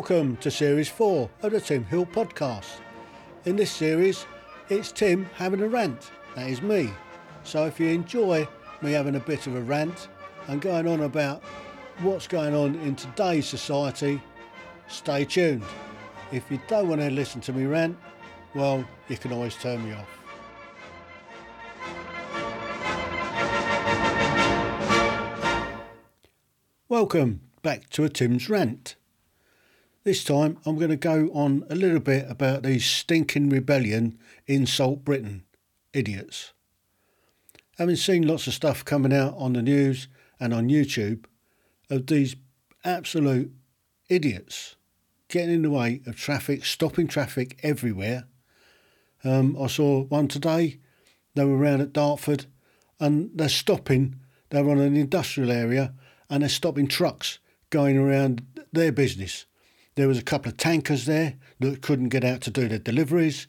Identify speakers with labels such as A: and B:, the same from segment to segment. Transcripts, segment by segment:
A: Welcome to Series 4 of the Tim Heale Podcast. In this series, it's Tim having a rant. That is me. So if you enjoy me having a bit of a rant and going on about what's going on in today's society, stay tuned. If you don't want to listen to me rant, well, you can always turn me off. Welcome back to a Tim's rant. This time I'm going to go on a little bit about these stinking rebellion Insult Britain idiots. Having seen lots of stuff coming out on the news and on YouTube of these absolute idiots getting in the way of traffic, stopping traffic everywhere. Um, I saw one today, they were around at Dartford and they're stopping, they're on an industrial area and they're stopping trucks going around their business. There was a couple of tankers there that couldn't get out to do their deliveries.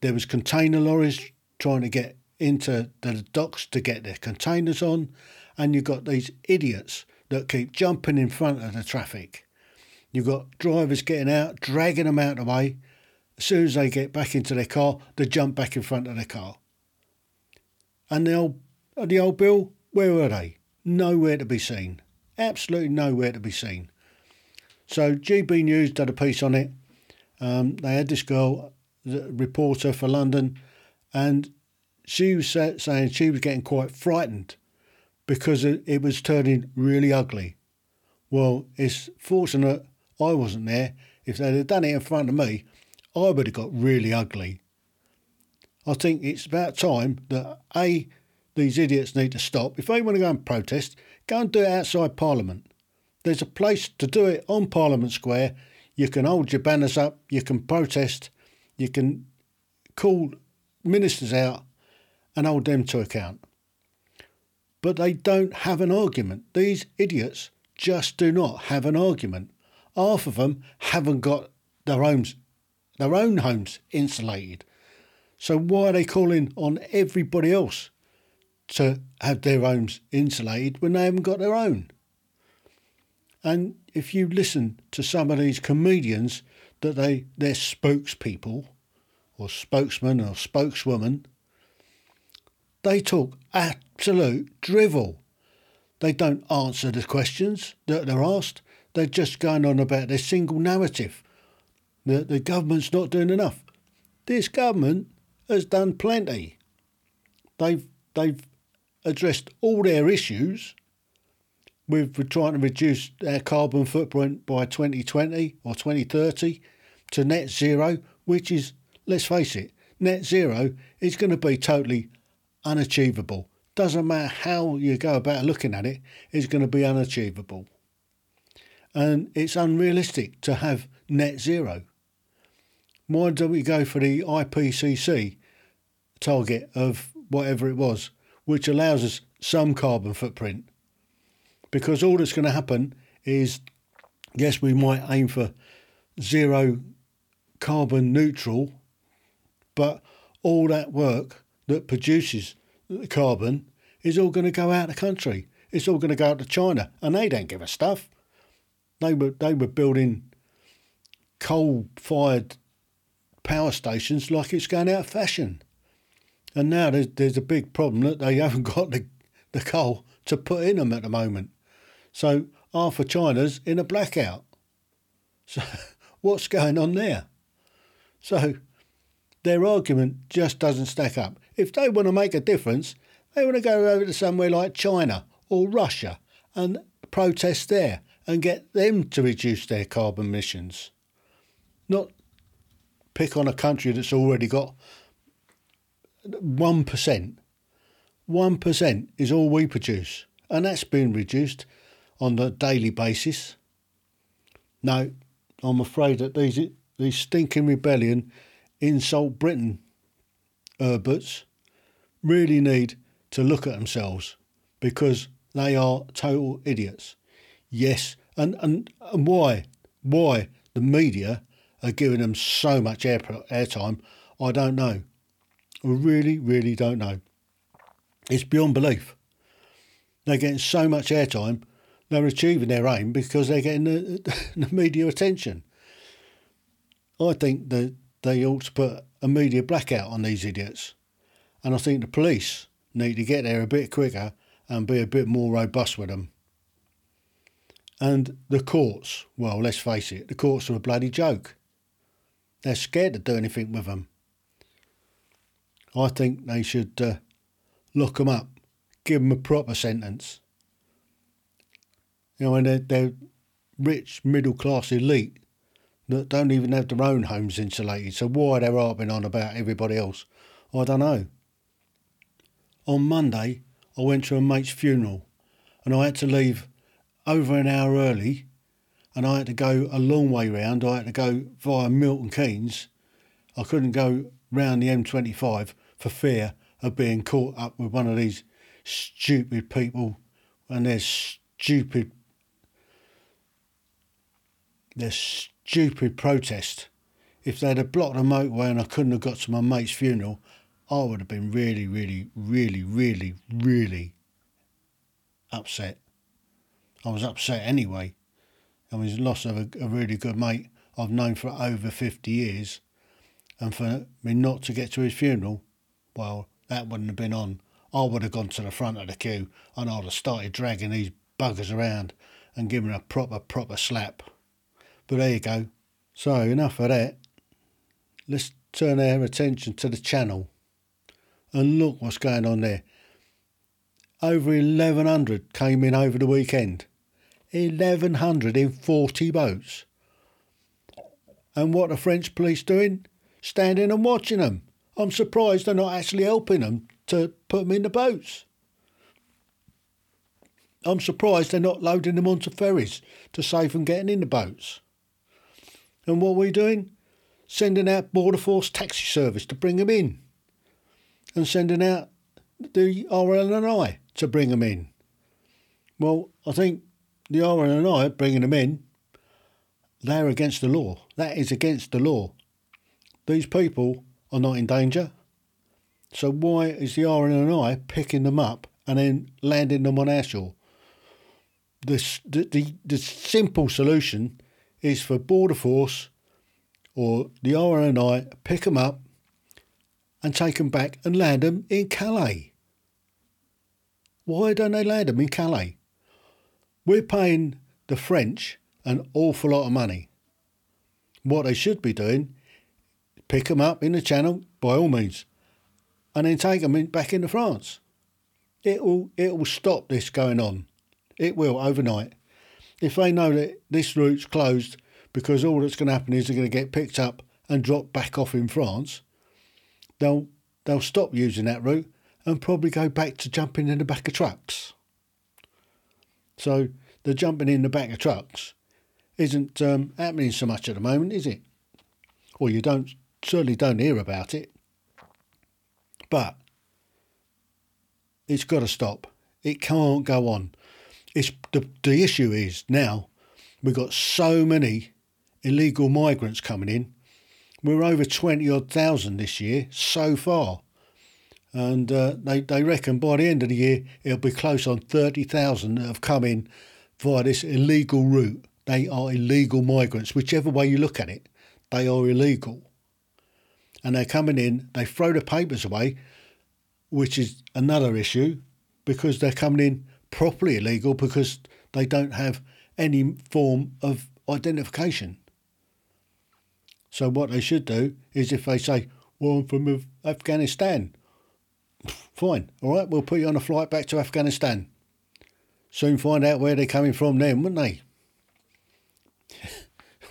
A: There was container lorries trying to get into the docks to get their containers on, and you've got these idiots that keep jumping in front of the traffic. You've got drivers getting out, dragging them out of the way. As soon as they get back into their car, they jump back in front of their car. And the old, the old bill, where were they? Nowhere to be seen. Absolutely nowhere to be seen. So GB News did a piece on it. Um, they had this girl, the reporter for London, and she was saying she was getting quite frightened because it, was turning really ugly. Well, it's fortunate I wasn't there. If they'd have done it in front of me, I would have got really ugly. I think it's about time that A, these idiots need to stop. If they want to go and protest, go and do it outside Parliament. There's a place to do it on Parliament Square. You can hold your banners up, you can protest, you can call ministers out and hold them to account. But they don't have an argument. These idiots just do not have an argument. Half of them haven't got their homes, their own homes insulated. So why are they calling on everybody else to have their homes insulated when they haven't got their own? And if you listen to some of these comedians that they they're spokespeople or spokesman or spokeswoman, they talk absolute drivel. They don't answer the questions that they're asked. They're just going on about their single narrative. The, the government's not doing enough. This government has done plenty. They've they've addressed all their issues we're trying to reduce our carbon footprint by 2020 or 2030 to net zero, which is, let's face it, net zero is going to be totally unachievable. Doesn't matter how you go about looking at it, it's going to be unachievable. And it's unrealistic to have net zero. Why don't we go for the IPCC target of whatever it was, which allows us some carbon footprint? Because all that's going to happen is yes, we might aim for zero carbon neutral, but all that work that produces carbon is all going to go out of the country. It's all going to go out to China, and they don't give a stuff. They were they were building coal fired power stations like it's going out of fashion. And now there's, there's a big problem that they haven't got the, the coal to put in them at the moment. So half of China's in a blackout. So what's going on there? So their argument just doesn't stack up. If they want to make a difference, they want to go over to somewhere like China or Russia and protest there and get them to reduce their carbon emissions. Not pick on a country that's already got 1%. 1% is all we produce, and that's been reduced on a daily basis. No, I'm afraid that these these stinking rebellion insult Britain Herberts really need to look at themselves because they are total idiots. Yes, and, and, and why? Why the media are giving them so much air, airtime, I don't know. I really, really don't know. It's beyond belief. They're getting so much airtime they're achieving their aim because they're getting the, the media attention. I think that they ought to put a media blackout on these idiots. And I think the police need to get there a bit quicker and be a bit more robust with them. And the courts, well, let's face it, the courts are a bloody joke. They're scared to do anything with them. I think they should uh, lock them up, give them a proper sentence. You know, and they're, they're rich, middle class elite that don't even have their own homes insulated. So why are they're harping on about everybody else, I don't know. On Monday, I went to a mate's funeral and I had to leave over an hour early and I had to go a long way round. I had to go via Milton Keynes. I couldn't go round the M25 for fear of being caught up with one of these stupid people and their stupid their stupid protest. If they'd have blocked the motorway and I couldn't have got to my mate's funeral, I would have been really, really, really, really, really upset. I was upset anyway. I was loss of a, a really good mate I've known for over 50 years. And for me not to get to his funeral, well, that wouldn't have been on. I would have gone to the front of the queue and I'd have started dragging these buggers around and giving a proper, proper slap. But there you go. So, enough of that. Let's turn our attention to the channel and look what's going on there. Over 1100 came in over the weekend. 1140 boats. And what are French police doing? Standing and watching them. I'm surprised they're not actually helping them to put them in the boats. I'm surprised they're not loading them onto ferries to save them getting in the boats. And what are we doing? Sending out Border Force taxi service to bring them in. And sending out the RLNI to bring them in. Well, I think the RLNI bringing them in, they're against the law. That is against the law. These people are not in danger. So why is the RLNI picking them up and then landing them on our shore? The, the, the, the simple solution is for Border Force or the RLNI pick them up and take them back and land them in Calais. Why don't they land them in Calais? We're paying the French an awful lot of money. What they should be doing, pick them up in the channel by all means, and then take them in, back into France. It will it will stop this going on. It will overnight. If they know that this route's closed because all that's going to happen is they're going to get picked up and dropped back off in France, they'll they'll stop using that route and probably go back to jumping in the back of trucks. So the jumping in the back of trucks isn't um, happening so much at the moment, is it? Well, you don't certainly don't hear about it, but it's got to stop. It can't go on. It's the the issue is now we've got so many illegal migrants coming in. We're over twenty odd thousand this year so far and uh, they they reckon by the end of the year it'll be close on thirty thousand that have come in via this illegal route. They are illegal migrants, whichever way you look at it. They are illegal, and they're coming in. They throw the papers away, which is another issue, because they're coming in properly illegal because they don't have any form of identification. So what they should do is if they say, "Well, I'm from Afghanistan," Fine. All right, we'll put you on a flight back to Afghanistan. Soon find out where they're coming from then, wouldn't they?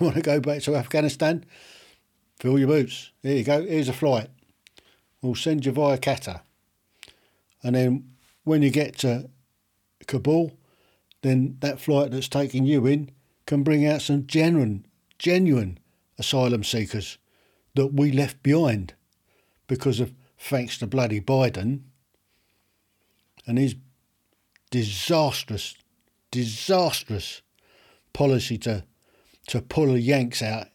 A: Want to go back to Afghanistan? Fill your boots. Here you go. Here's a flight. We'll send you via Qatar. And then when you get to Kabul, then that flight that's taking you in can bring out some genuine, genuine asylum seekers that we left behind because of thanks to bloody Biden and his disastrous, disastrous policy to to pull the Yanks out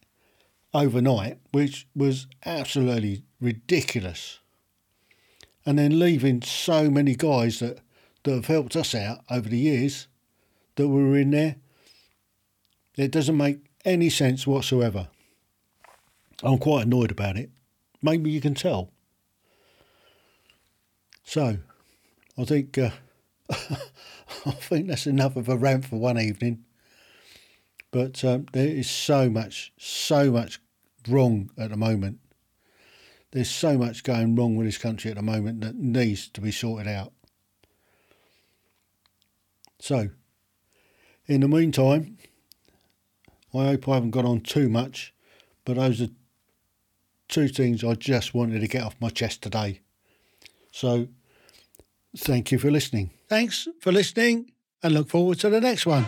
A: overnight, which was absolutely ridiculous. And then leaving so many guys that, that have helped us out over the years that we were in there. It doesn't make any sense whatsoever. I'm quite annoyed about it. Maybe you can tell. So, I think uh, I think that's enough of a rant for one evening. But um, there is so much, so much wrong at the moment. There's so much going wrong with this country at the moment that needs to be sorted out. So, in the meantime, I hope I haven't gone on too much, but those are two things I just wanted to get off my chest today. So, thank you for listening. Thanks for listening and look forward to the next one.